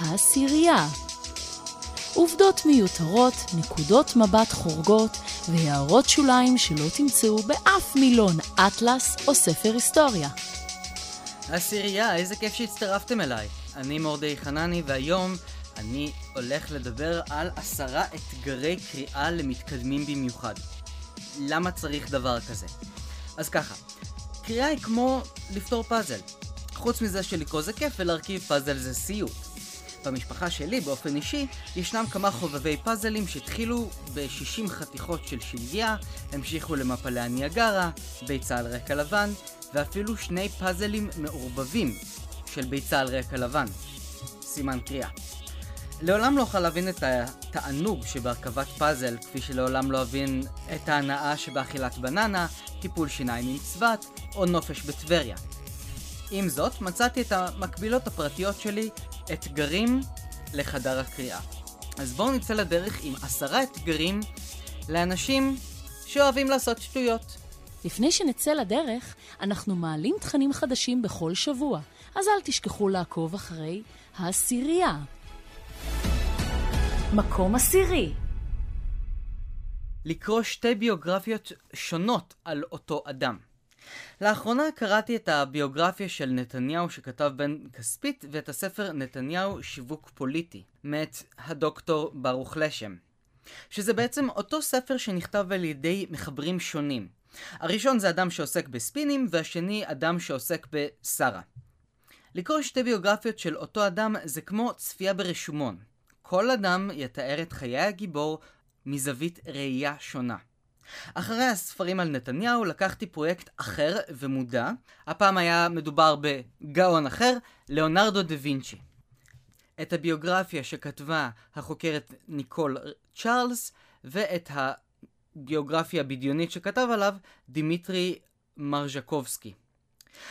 העשירייה. עובדות מיותרות, נקודות מבט חורגות והערות שוליים שלא תמצאו באף מילון אטלס או ספר היסטוריה. עשירייה, איזה כיף שהצטרפתם אליי. אני מורדי חנני והיום אני הולך לדבר על עשרה אתגרי קריאה למתקדמים במיוחד. למה צריך דבר כזה? אז ככה, קריאה היא כמו לפתור פאזל. חוץ מזה שלקרוא זה כיף ולהרכיב פאזל זה סיוט. במשפחה שלי, באופן אישי, ישנם כמה חובבי פאזלים שהתחילו ב-60 חתיכות של שלגיה, המשיכו למפלי הניאגרה, ביצה על רקע לבן, ואפילו שני פאזלים מעורבבים של ביצה על רקע לבן. סימן קריאה. לעולם לא אוכל להבין את התענוג שבהרכבת פאזל, כפי שלעולם לא אבין את ההנאה שבאכילת בננה, טיפול שיניים עם צבת, או נופש בטבריה. עם זאת, מצאתי את המקבילות הפרטיות שלי, אתגרים לחדר הקריאה. אז בואו נצא לדרך עם עשרה אתגרים לאנשים שאוהבים לעשות שטויות. לפני שנצא לדרך, אנחנו מעלים תכנים חדשים בכל שבוע, אז אל תשכחו לעקוב אחרי העשירייה. מקום עשירי לקרוא שתי ביוגרפיות שונות על אותו אדם. לאחרונה קראתי את הביוגרפיה של נתניהו שכתב בן כספית ואת הספר נתניהו שיווק פוליטי, מאת הדוקטור ברוך לשם. שזה בעצם אותו ספר שנכתב על ידי מחברים שונים. הראשון זה אדם שעוסק בספינים, והשני אדם שעוסק בשרה. לקרוא שתי ביוגרפיות של אותו אדם זה כמו צפייה ברשומון. כל אדם יתאר את חיי הגיבור מזווית ראייה שונה. אחרי הספרים על נתניהו לקחתי פרויקט אחר ומודע, הפעם היה מדובר בגאון אחר, ליאונרדו דה וינצ'י. את הביוגרפיה שכתבה החוקרת ניקול צ'ארלס, ואת הביוגרפיה הבדיונית שכתב עליו דימיטרי מרז'קובסקי.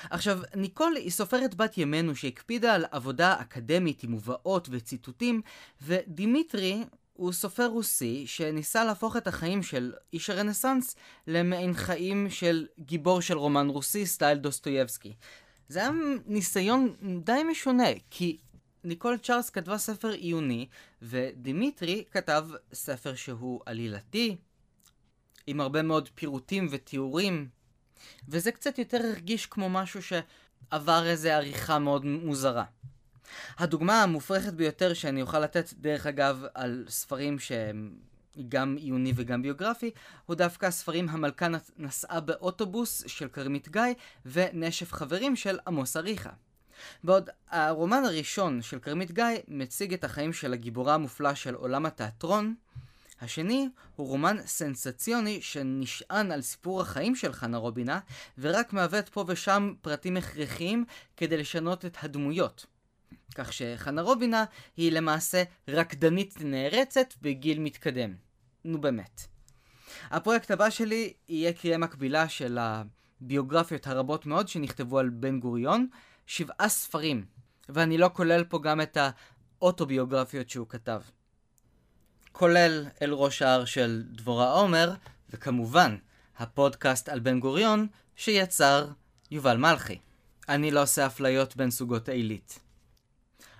עכשיו, ניקול היא סופרת בת ימינו שהקפידה על עבודה אקדמית עם מובאות וציטוטים, ודימיטרי הוא סופר רוסי שניסה להפוך את החיים של איש הרנסאנס למעין חיים של גיבור של רומן רוסי סטייל דוסטויבסקי. זה היה ניסיון די משונה, כי ניקול צ'ארלס כתבה ספר עיוני, ודימיטרי כתב ספר שהוא עלילתי, עם הרבה מאוד פירוטים ותיאורים, וזה קצת יותר הרגיש כמו משהו שעבר איזה עריכה מאוד מוזרה. הדוגמה המופרכת ביותר שאני אוכל לתת, דרך אגב, על ספרים שהם גם עיוני וגם ביוגרפי, הוא דווקא הספרים המלכה נסעה באוטובוס של כרמית גיא ונשף חברים של עמוס אריכה. בעוד הרומן הראשון של כרמית גיא מציג את החיים של הגיבורה המופלא של עולם התיאטרון, השני הוא רומן סנסציוני שנשען על סיפור החיים של חנה רובינה, ורק מעוות פה ושם פרטים הכרחיים כדי לשנות את הדמויות. כך שחנה רובינה היא למעשה רקדנית נערצת בגיל מתקדם. נו באמת. הפרויקט הבא שלי יהיה קריאה מקבילה של הביוגרפיות הרבות מאוד שנכתבו על בן גוריון, שבעה ספרים, ואני לא כולל פה גם את האוטוביוגרפיות שהוא כתב. כולל אל ראש ההר של דבורה עומר, וכמובן, הפודקאסט על בן גוריון שיצר יובל מלכי. אני לא עושה אפליות בין סוגות עילית.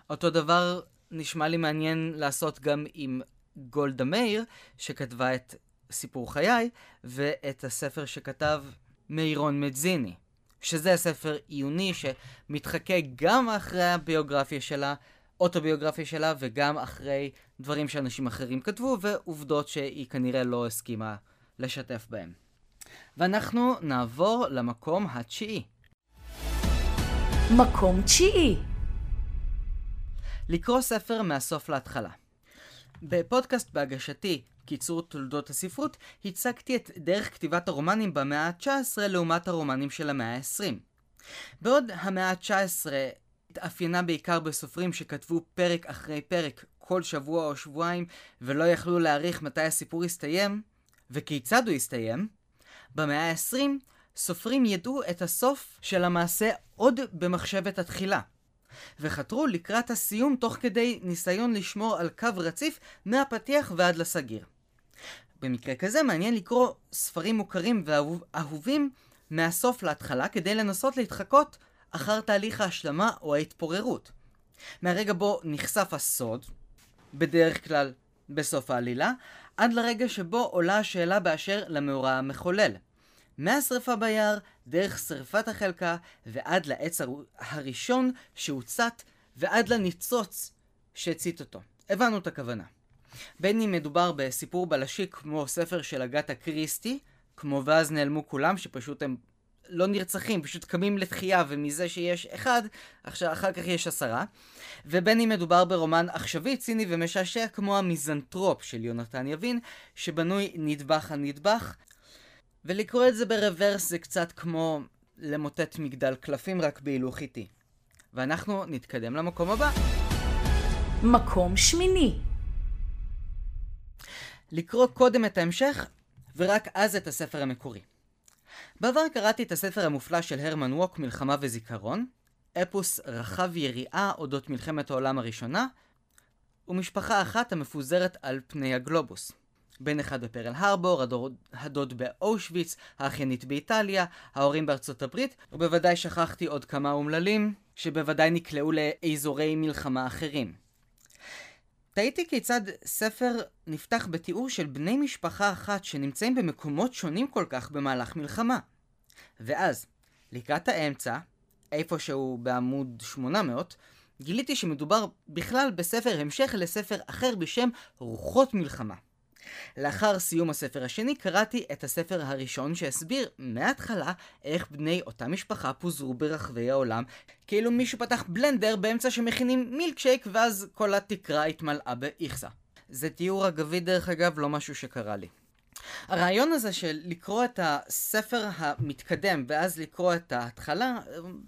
אותו דבר נשמע לי מעניין לעשות גם עם גולדה מאיר, שכתבה את סיפור חיי, ואת הספר שכתב מאירון מדזיני. שזה ספר עיוני שמתחכה גם אחרי הביוגרפיה שלה, אוטוביוגרפיה שלה, וגם אחרי דברים שאנשים אחרים כתבו, ועובדות שהיא כנראה לא הסכימה לשתף בהם. ואנחנו נעבור למקום התשיעי. מקום תשיעי לקרוא ספר מהסוף להתחלה. בפודקאסט בהגשתי, קיצור תולדות הספרות, הצגתי את דרך כתיבת הרומנים במאה ה-19 לעומת הרומנים של המאה ה-20. בעוד המאה ה-19 התאפיינה בעיקר בסופרים שכתבו פרק אחרי פרק כל שבוע או שבועיים ולא יכלו להעריך מתי הסיפור יסתיים, וכיצד הוא יסתיים, במאה ה-20 סופרים ידעו את הסוף של המעשה עוד במחשבת התחילה. וחתרו לקראת הסיום תוך כדי ניסיון לשמור על קו רציף מהפתיח ועד לסגיר. במקרה כזה מעניין לקרוא ספרים מוכרים ואהובים מהסוף להתחלה כדי לנסות להתחקות אחר תהליך ההשלמה או ההתפוררות. מהרגע בו נחשף הסוד, בדרך כלל בסוף העלילה, עד לרגע שבו עולה השאלה באשר למאורע המחולל. מהשרפה ביער, דרך שרפת החלקה, ועד לעץ הראשון שהוצת, ועד לניצוץ שהצית אותו. הבנו את הכוונה. בין אם מדובר בסיפור בלשי כמו ספר של אגתה קריסטי, כמו ואז נעלמו כולם, שפשוט הם לא נרצחים, פשוט קמים לתחייה, ומזה שיש אחד, עכשיו, אחר כך יש עשרה. ובין אם מדובר ברומן עכשווי, ציני ומשעשע כמו המיזנטרופ של יונתן יבין, שבנוי נדבך על נדבך. ולקרוא את זה ברוורס זה קצת כמו למוטט מגדל קלפים רק בהילוך איטי. ואנחנו נתקדם למקום הבא. מקום שמיני. לקרוא קודם את ההמשך, ורק אז את הספר המקורי. בעבר קראתי את הספר המופלא של הרמן ווק, מלחמה וזיכרון, אפוס רחב יריעה אודות מלחמת העולם הראשונה, ומשפחה אחת המפוזרת על פני הגלובוס. בן אחד בפרל הרבור, הדוד, באושוויץ, האחיינית באיטליה, ההורים בארצות הברית, ובוודאי שכחתי עוד כמה אומללים, שבוודאי נקלעו לאזורי מלחמה אחרים. תהיתי כיצד ספר נפתח בתיאור של בני משפחה אחת שנמצאים במקומות שונים כל כך במהלך מלחמה. ואז, לקראת האמצע, איפשהו בעמוד 800, גיליתי שמדובר בכלל בספר המשך לספר אחר בשם רוחות מלחמה. לאחר סיום הספר השני קראתי את הספר הראשון שהסביר מההתחלה איך בני אותה משפחה פוזרו ברחבי העולם כאילו מישהו פתח בלנדר באמצע שמכינים מילקשייק ואז כל התקרה התמלאה באיכסה. זה תיאור אגבי דרך אגב, לא משהו שקרה לי. הרעיון הזה של לקרוא את הספר המתקדם ואז לקרוא את ההתחלה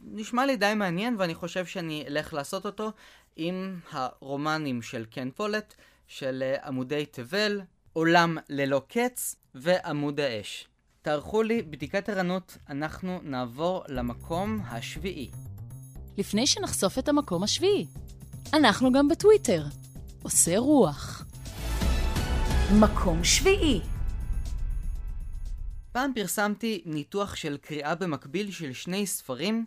נשמע לי די מעניין ואני חושב שאני אלך לעשות אותו עם הרומנים של קן פולט של עמודי תבל, עולם ללא קץ ועמוד האש. תערכו לי בדיקת ערנות, אנחנו נעבור למקום השביעי. לפני שנחשוף את המקום השביעי, אנחנו גם בטוויטר. עושה רוח. מקום שביעי פעם פרסמתי ניתוח של קריאה במקביל של שני ספרים,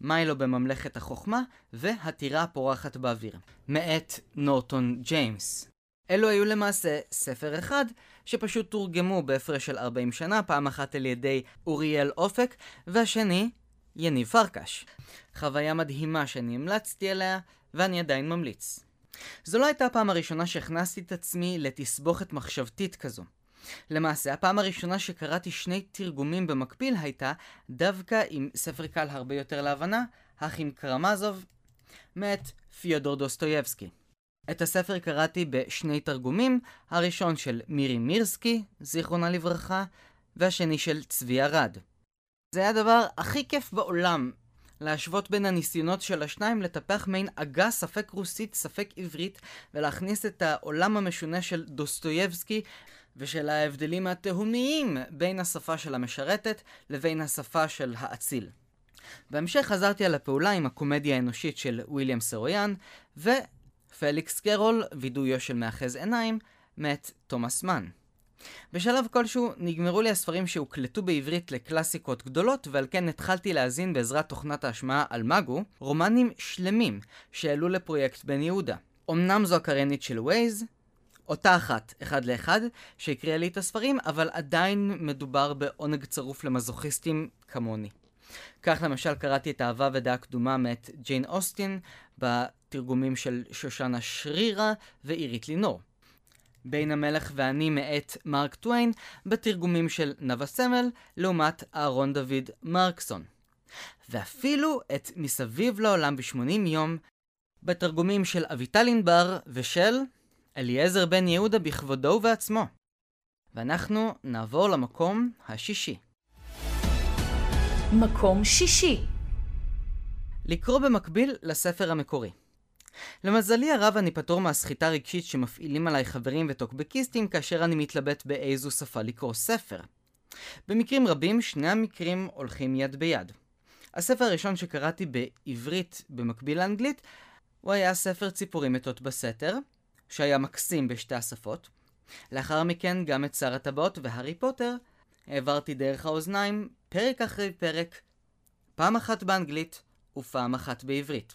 מיילו בממלכת החוכמה והטירה הפורחת באוויר, מאת נורטון ג'יימס. אלו היו למעשה ספר אחד, שפשוט תורגמו בהפרש של 40 שנה, פעם אחת על ידי אוריאל אופק, והשני, יניב פרקש. חוויה מדהימה שאני המלצתי עליה, ואני עדיין ממליץ. זו לא הייתה הפעם הראשונה שהכנסתי את עצמי לתסבוכת מחשבתית כזו. למעשה, הפעם הראשונה שקראתי שני תרגומים במקביל הייתה דווקא עם ספר קל הרבה יותר להבנה, האחים קרמזוב, מאת פיודור דוסטויבסקי. את הספר קראתי בשני תרגומים, הראשון של מירי מירסקי, זיכרונה לברכה, והשני של צבי ארד. זה היה הדבר הכי כיף בעולם, להשוות בין הניסיונות של השניים לטפח מעין עגה ספק רוסית ספק עברית ולהכניס את העולם המשונה של דוסטויבסקי ושל ההבדלים התהומיים בין השפה של המשרתת לבין השפה של האציל. בהמשך חזרתי על הפעולה עם הקומדיה האנושית של ויליאם סרויאן, ופליקס קרול, וידויו של מאחז עיניים, מאת תומאס מן. בשלב כלשהו נגמרו לי הספרים שהוקלטו בעברית לקלאסיקות גדולות, ועל כן התחלתי להאזין בעזרת תוכנת ההשמעה על מאגו, רומנים שלמים שהעלו לפרויקט בן יהודה. אמנם זו הקרנית של וייז, אותה אחת, אחד לאחד, שהקריאה לי את הספרים, אבל עדיין מדובר בעונג צרוף למזוכיסטים כמוני. כך למשל קראתי את אהבה ודעה קדומה מאת ג'יין אוסטין, בתרגומים של שושנה שרירה ואירית לינור. בין המלך ואני מאת מרק טוויין, בתרגומים של נאוה סמל, לעומת אהרון דוד מרקסון. ואפילו את מסביב לעולם ב-80 יום, בתרגומים של אביטל ענבר ושל אליעזר בן יהודה בכבודו ובעצמו. ואנחנו נעבור למקום השישי. מקום שישי לקרוא במקביל לספר המקורי. למזלי הרב אני פטור מהסחיטה רגשית שמפעילים עליי חברים וטוקבקיסטים כאשר אני מתלבט באיזו שפה לקרוא ספר. במקרים רבים שני המקרים הולכים יד ביד. הספר הראשון שקראתי בעברית במקביל לאנגלית הוא היה ספר ציפורים מתות בסתר, שהיה מקסים בשתי השפות. לאחר מכן גם את שר הטבעות והארי פוטר העברתי דרך האוזניים פרק אחרי פרק, פעם אחת באנגלית ופעם אחת בעברית.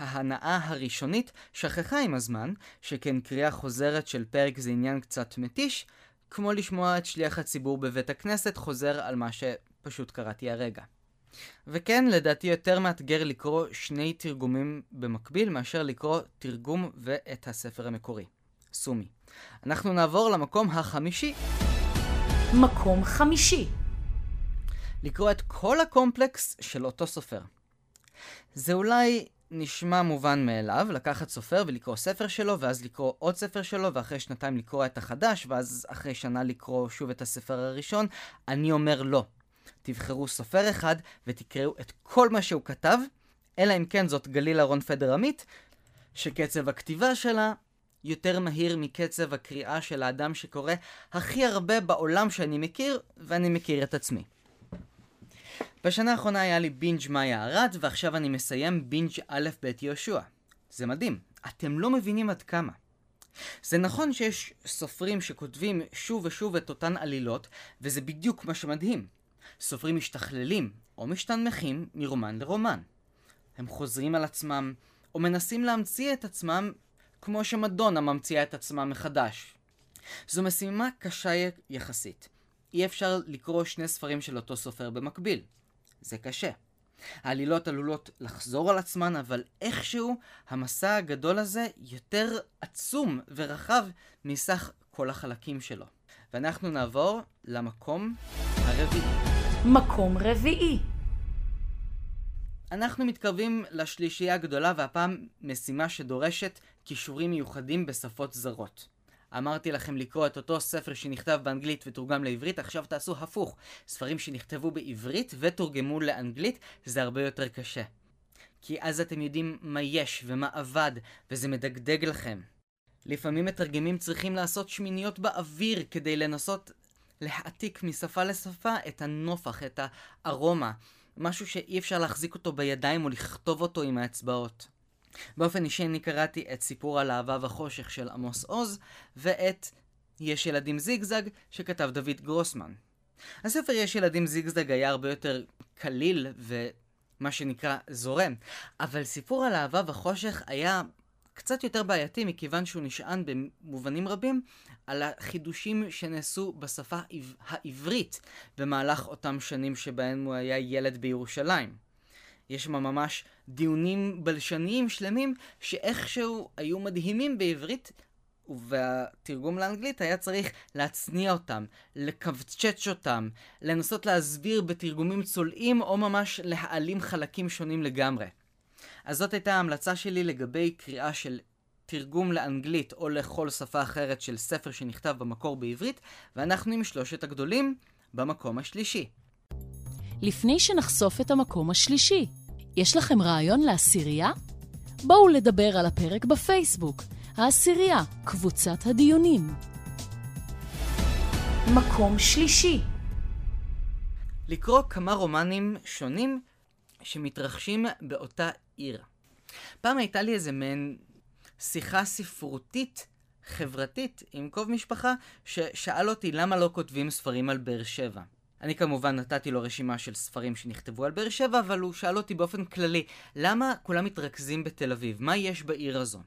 ההנאה הראשונית שכחה עם הזמן, שכן קריאה חוזרת של פרק זה עניין קצת מתיש, כמו לשמוע את שליח הציבור בבית הכנסת חוזר על מה שפשוט קראתי הרגע. וכן, לדעתי יותר מאתגר לקרוא שני תרגומים במקביל מאשר לקרוא תרגום ואת הספר המקורי. סומי. אנחנו נעבור למקום החמישי. מקום חמישי. לקרוא את כל הקומפלקס של אותו סופר. זה אולי נשמע מובן מאליו, לקחת סופר ולקרוא ספר שלו, ואז לקרוא עוד ספר שלו, ואחרי שנתיים לקרוא את החדש, ואז אחרי שנה לקרוא שוב את הספר הראשון. אני אומר לא. תבחרו סופר אחד ותקראו את כל מה שהוא כתב, אלא אם כן זאת גלילה רון פדר עמית, שקצב הכתיבה שלה יותר מהיר מקצב הקריאה של האדם שקורא הכי הרבה בעולם שאני מכיר, ואני מכיר את עצמי. בשנה האחרונה היה לי בינג' מאיה ארד, ועכשיו אני מסיים בינג' א' ב' יהושע. זה מדהים, אתם לא מבינים עד כמה. זה נכון שיש סופרים שכותבים שוב ושוב את אותן עלילות, וזה בדיוק מה שמדהים. סופרים משתכללים, או משתנמכים, מרומן לרומן. הם חוזרים על עצמם, או מנסים להמציא את עצמם כמו שמדונה ממציאה את עצמה מחדש. זו משימה קשה יחסית. אי אפשר לקרוא שני ספרים של אותו סופר במקביל. זה קשה. העלילות עלולות לחזור על עצמן, אבל איכשהו המסע הגדול הזה יותר עצום ורחב מסך כל החלקים שלו. ואנחנו נעבור למקום הרביעי. מקום רביעי. אנחנו מתקרבים לשלישייה הגדולה והפעם משימה שדורשת כישורים מיוחדים בשפות זרות. אמרתי לכם לקרוא את אותו ספר שנכתב באנגלית ותורגם לעברית, עכשיו תעשו הפוך. ספרים שנכתבו בעברית ותורגמו לאנגלית, זה הרבה יותר קשה. כי אז אתם יודעים מה יש ומה עבד, וזה מדגדג לכם. לפעמים מתרגמים צריכים לעשות שמיניות באוויר כדי לנסות להעתיק משפה לשפה את הנופח, את הארומה. משהו שאי אפשר להחזיק אותו בידיים או לכתוב אותו עם האצבעות. באופן אישי אני קראתי את סיפור על אהבה וחושך של עמוס עוז, ואת יש ילדים זיגזג שכתב דוד גרוסמן. הספר יש ילדים זיגזג היה הרבה יותר קליל ומה שנקרא זורם, אבל סיפור על אהבה וחושך היה קצת יותר בעייתי מכיוון שהוא נשען במובנים רבים על החידושים שנעשו בשפה העברית במהלך אותם שנים שבהם הוא היה ילד בירושלים. יש שם ממש דיונים בלשניים שלמים שאיכשהו היו מדהימים בעברית והתרגום לאנגלית היה צריך להצניע אותם, לקבצ'ץ' אותם, לנסות להסביר בתרגומים צולעים או ממש להעלים חלקים שונים לגמרי. אז זאת הייתה ההמלצה שלי לגבי קריאה של תרגום לאנגלית או לכל שפה אחרת של ספר שנכתב במקור בעברית, ואנחנו עם שלושת הגדולים במקום השלישי. לפני שנחשוף את המקום השלישי, יש לכם רעיון לעשירייה? בואו לדבר על הפרק בפייסבוק, העשירייה, קבוצת הדיונים. מקום שלישי לקרוא כמה רומנים שונים שמתרחשים באותה עיר. פעם הייתה לי איזה מעין שיחה ספרותית חברתית עם קרוב משפחה ששאל אותי למה לא כותבים ספרים על באר שבע. אני כמובן נתתי לו רשימה של ספרים שנכתבו על באר שבע, אבל הוא שאל אותי באופן כללי, למה כולם מתרכזים בתל אביב? מה יש בעיר הזו?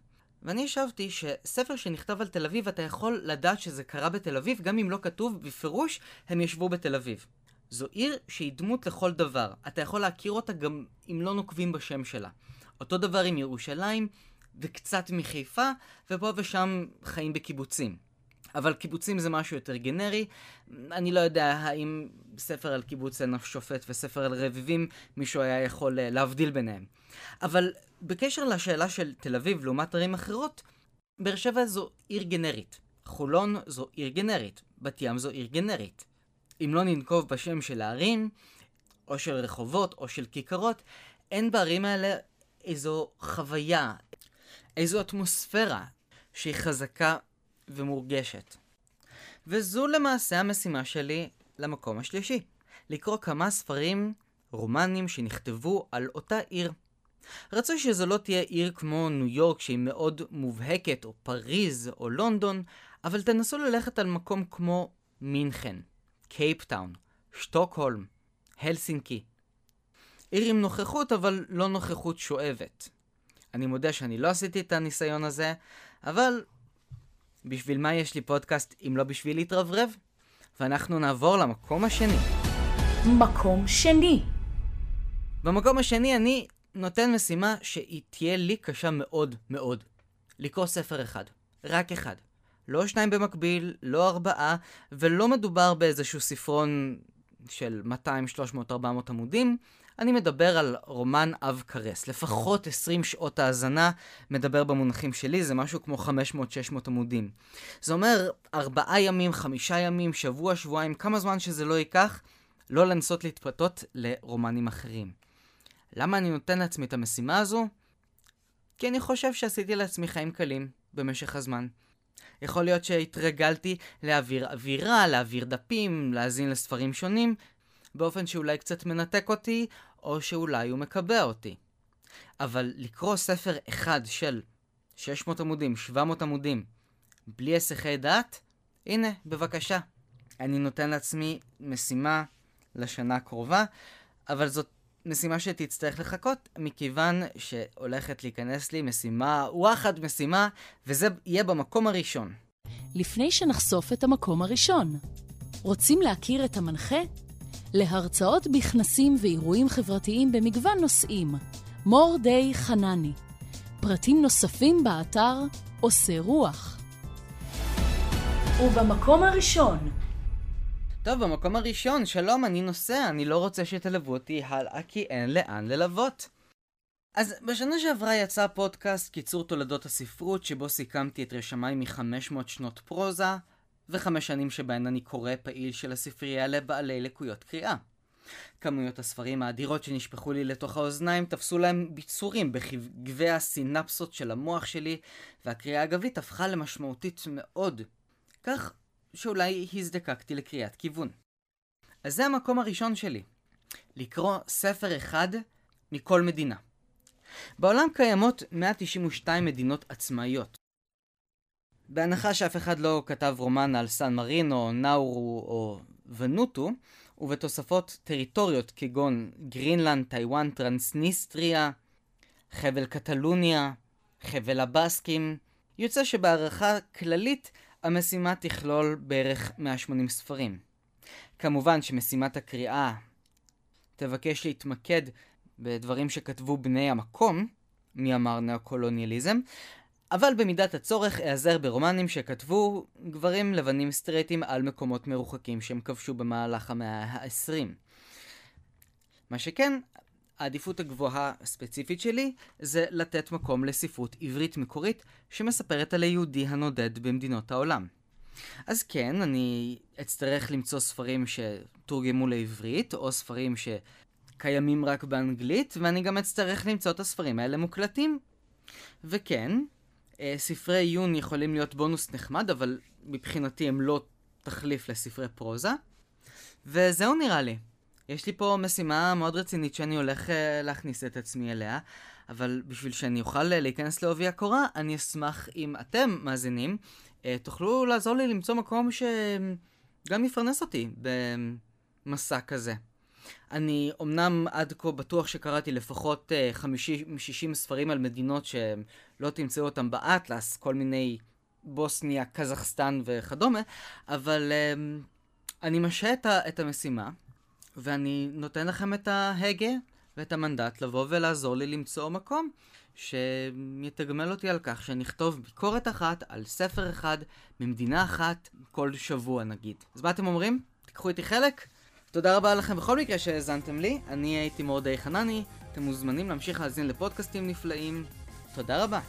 ואני השבתי שספר שנכתב על תל אביב, אתה יכול לדעת שזה קרה בתל אביב, גם אם לא כתוב בפירוש, הם ישבו בתל אביב. זו עיר שהיא דמות לכל דבר. אתה יכול להכיר אותה גם אם לא נוקבים בשם שלה. אותו דבר עם ירושלים, וקצת מחיפה, ופה ושם חיים בקיבוצים. אבל קיבוצים זה משהו יותר גנרי. אני לא יודע האם ספר על קיבוץ ענף שופט וספר על רביבים, מישהו היה יכול אה, להבדיל ביניהם. אבל בקשר לשאלה של תל אביב לעומת ערים אחרות, באר שבע זו עיר גנרית. חולון זו עיר גנרית. בת ים זו עיר גנרית. אם לא ננקוב בשם של הערים, או של רחובות, או של כיכרות, אין בערים האלה איזו חוויה, איזו אטמוספירה שהיא חזקה ומורגשת. וזו למעשה המשימה שלי למקום השלישי, לקרוא כמה ספרים רומנים שנכתבו על אותה עיר. רצוי שזו לא תהיה עיר כמו ניו יורק שהיא מאוד מובהקת, או פריז, או לונדון, אבל תנסו ללכת על מקום כמו מינכן, קייפטאון, שטוקהולם, הלסינקי. עיר עם נוכחות, אבל לא נוכחות שואבת. אני מודה שאני לא עשיתי את הניסיון הזה, אבל בשביל מה יש לי פודקאסט אם לא בשביל להתרברב? ואנחנו נעבור למקום השני. מקום שני. במקום השני אני נותן משימה שהיא תהיה לי קשה מאוד מאוד. לקרוא ספר אחד. רק אחד. לא שניים במקביל, לא ארבעה, ולא מדובר באיזשהו ספרון של 200, 300, 400 עמודים. אני מדבר על רומן אב קרס. לפחות 20 שעות האזנה מדבר במונחים שלי, זה משהו כמו 500-600 עמודים. זה אומר ארבעה ימים, חמישה ימים, שבוע, שבועיים, כמה זמן שזה לא ייקח, לא לנסות להתפתות לרומנים אחרים. למה אני נותן לעצמי את המשימה הזו? כי אני חושב שעשיתי לעצמי חיים קלים במשך הזמן. יכול להיות שהתרגלתי להעביר אווירה, להעביר דפים, להאזין לספרים שונים, באופן שאולי קצת מנתק אותי, או שאולי הוא מקבע אותי. אבל לקרוא ספר אחד של 600 עמודים, 700 עמודים, בלי הסחי דעת, הנה, בבקשה. אני נותן לעצמי משימה לשנה הקרובה, אבל זאת משימה שתצטרך לחכות, מכיוון שהולכת להיכנס לי משימה, וואחד משימה, וזה יהיה במקום הראשון. לפני שנחשוף את המקום הראשון, רוצים להכיר את המנחה? להרצאות בכנסים ואירועים חברתיים במגוון נושאים, מור די חנני. פרטים נוספים באתר עושה רוח. ובמקום הראשון, טוב, במקום הראשון, שלום, אני נוסע, אני לא רוצה שתלוו אותי הלאה כי אין לאן ללוות. אז בשנה שעברה יצא פודקאסט קיצור תולדות הספרות, שבו סיכמתי את רשמיי מ-500 שנות פרוזה, וחמש שנים שבהן אני קורא פעיל של הספרייה לבעלי לקויות קריאה. כמויות הספרים האדירות שנשפכו לי לתוך האוזניים תפסו להם ביצורים בכגבי הסינפסות של המוח שלי, והקריאה האגבית הפכה למשמעותית מאוד. כך שאולי הזדקקתי לקריאת כיוון. אז זה המקום הראשון שלי. לקרוא ספר אחד מכל מדינה. בעולם קיימות 192 מדינות עצמאיות. בהנחה שאף אחד לא כתב רומן על סן מרינו, נאורו או ונואטו, ובתוספות טריטוריות כגון גרינלנד, טיוואן, טרנסניסטריה, חבל קטלוניה, חבל הבסקים, יוצא שבהערכה כללית המשימה תכלול בערך 180 ספרים. כמובן שמשימת הקריאה תבקש להתמקד בדברים שכתבו בני המקום, מי אמר נאו-קולוניאליזם, אבל במידת הצורך אעזר ברומנים שכתבו גברים לבנים סטרייטים על מקומות מרוחקים שהם כבשו במהלך המאה ה-20. מה שכן, העדיפות הגבוהה הספציפית שלי זה לתת מקום לספרות עברית מקורית שמספרת על היהודי הנודד במדינות העולם. אז כן, אני אצטרך למצוא ספרים שתורגמו לעברית, או ספרים שקיימים רק באנגלית, ואני גם אצטרך למצוא את הספרים האלה מוקלטים. וכן, ספרי עיון יכולים להיות בונוס נחמד, אבל מבחינתי הם לא תחליף לספרי פרוזה. וזהו נראה לי. יש לי פה משימה מאוד רצינית שאני הולך uh, להכניס את עצמי אליה, אבל בשביל שאני אוכל uh, להיכנס לעובי הקורה, אני אשמח אם אתם, מאזינים, uh, תוכלו לעזור לי למצוא מקום שגם יפרנס אותי במסע כזה. אני אמנם עד כה בטוח שקראתי לפחות uh, 50-60 ספרים על מדינות שלא תמצאו אותם באטלס, כל מיני בוסניה, קזחסטן וכדומה, אבל uh, אני משעה את, את המשימה. ואני נותן לכם את ההגה ואת המנדט לבוא ולעזור לי למצוא מקום שיתגמל אותי על כך שנכתוב ביקורת אחת על ספר אחד ממדינה אחת כל שבוע נגיד. אז מה אתם אומרים? תיקחו איתי חלק? תודה רבה לכם בכל מקרה שהאזנתם לי, אני הייתי מורדי חנני, אתם מוזמנים להמשיך להאזין לפודקאסטים נפלאים. תודה רבה.